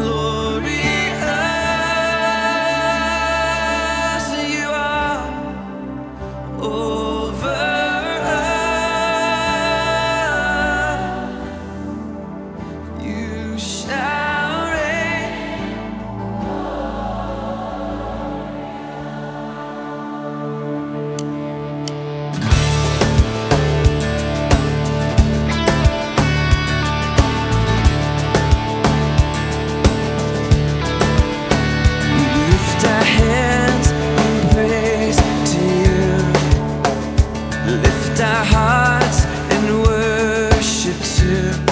Lord. Worship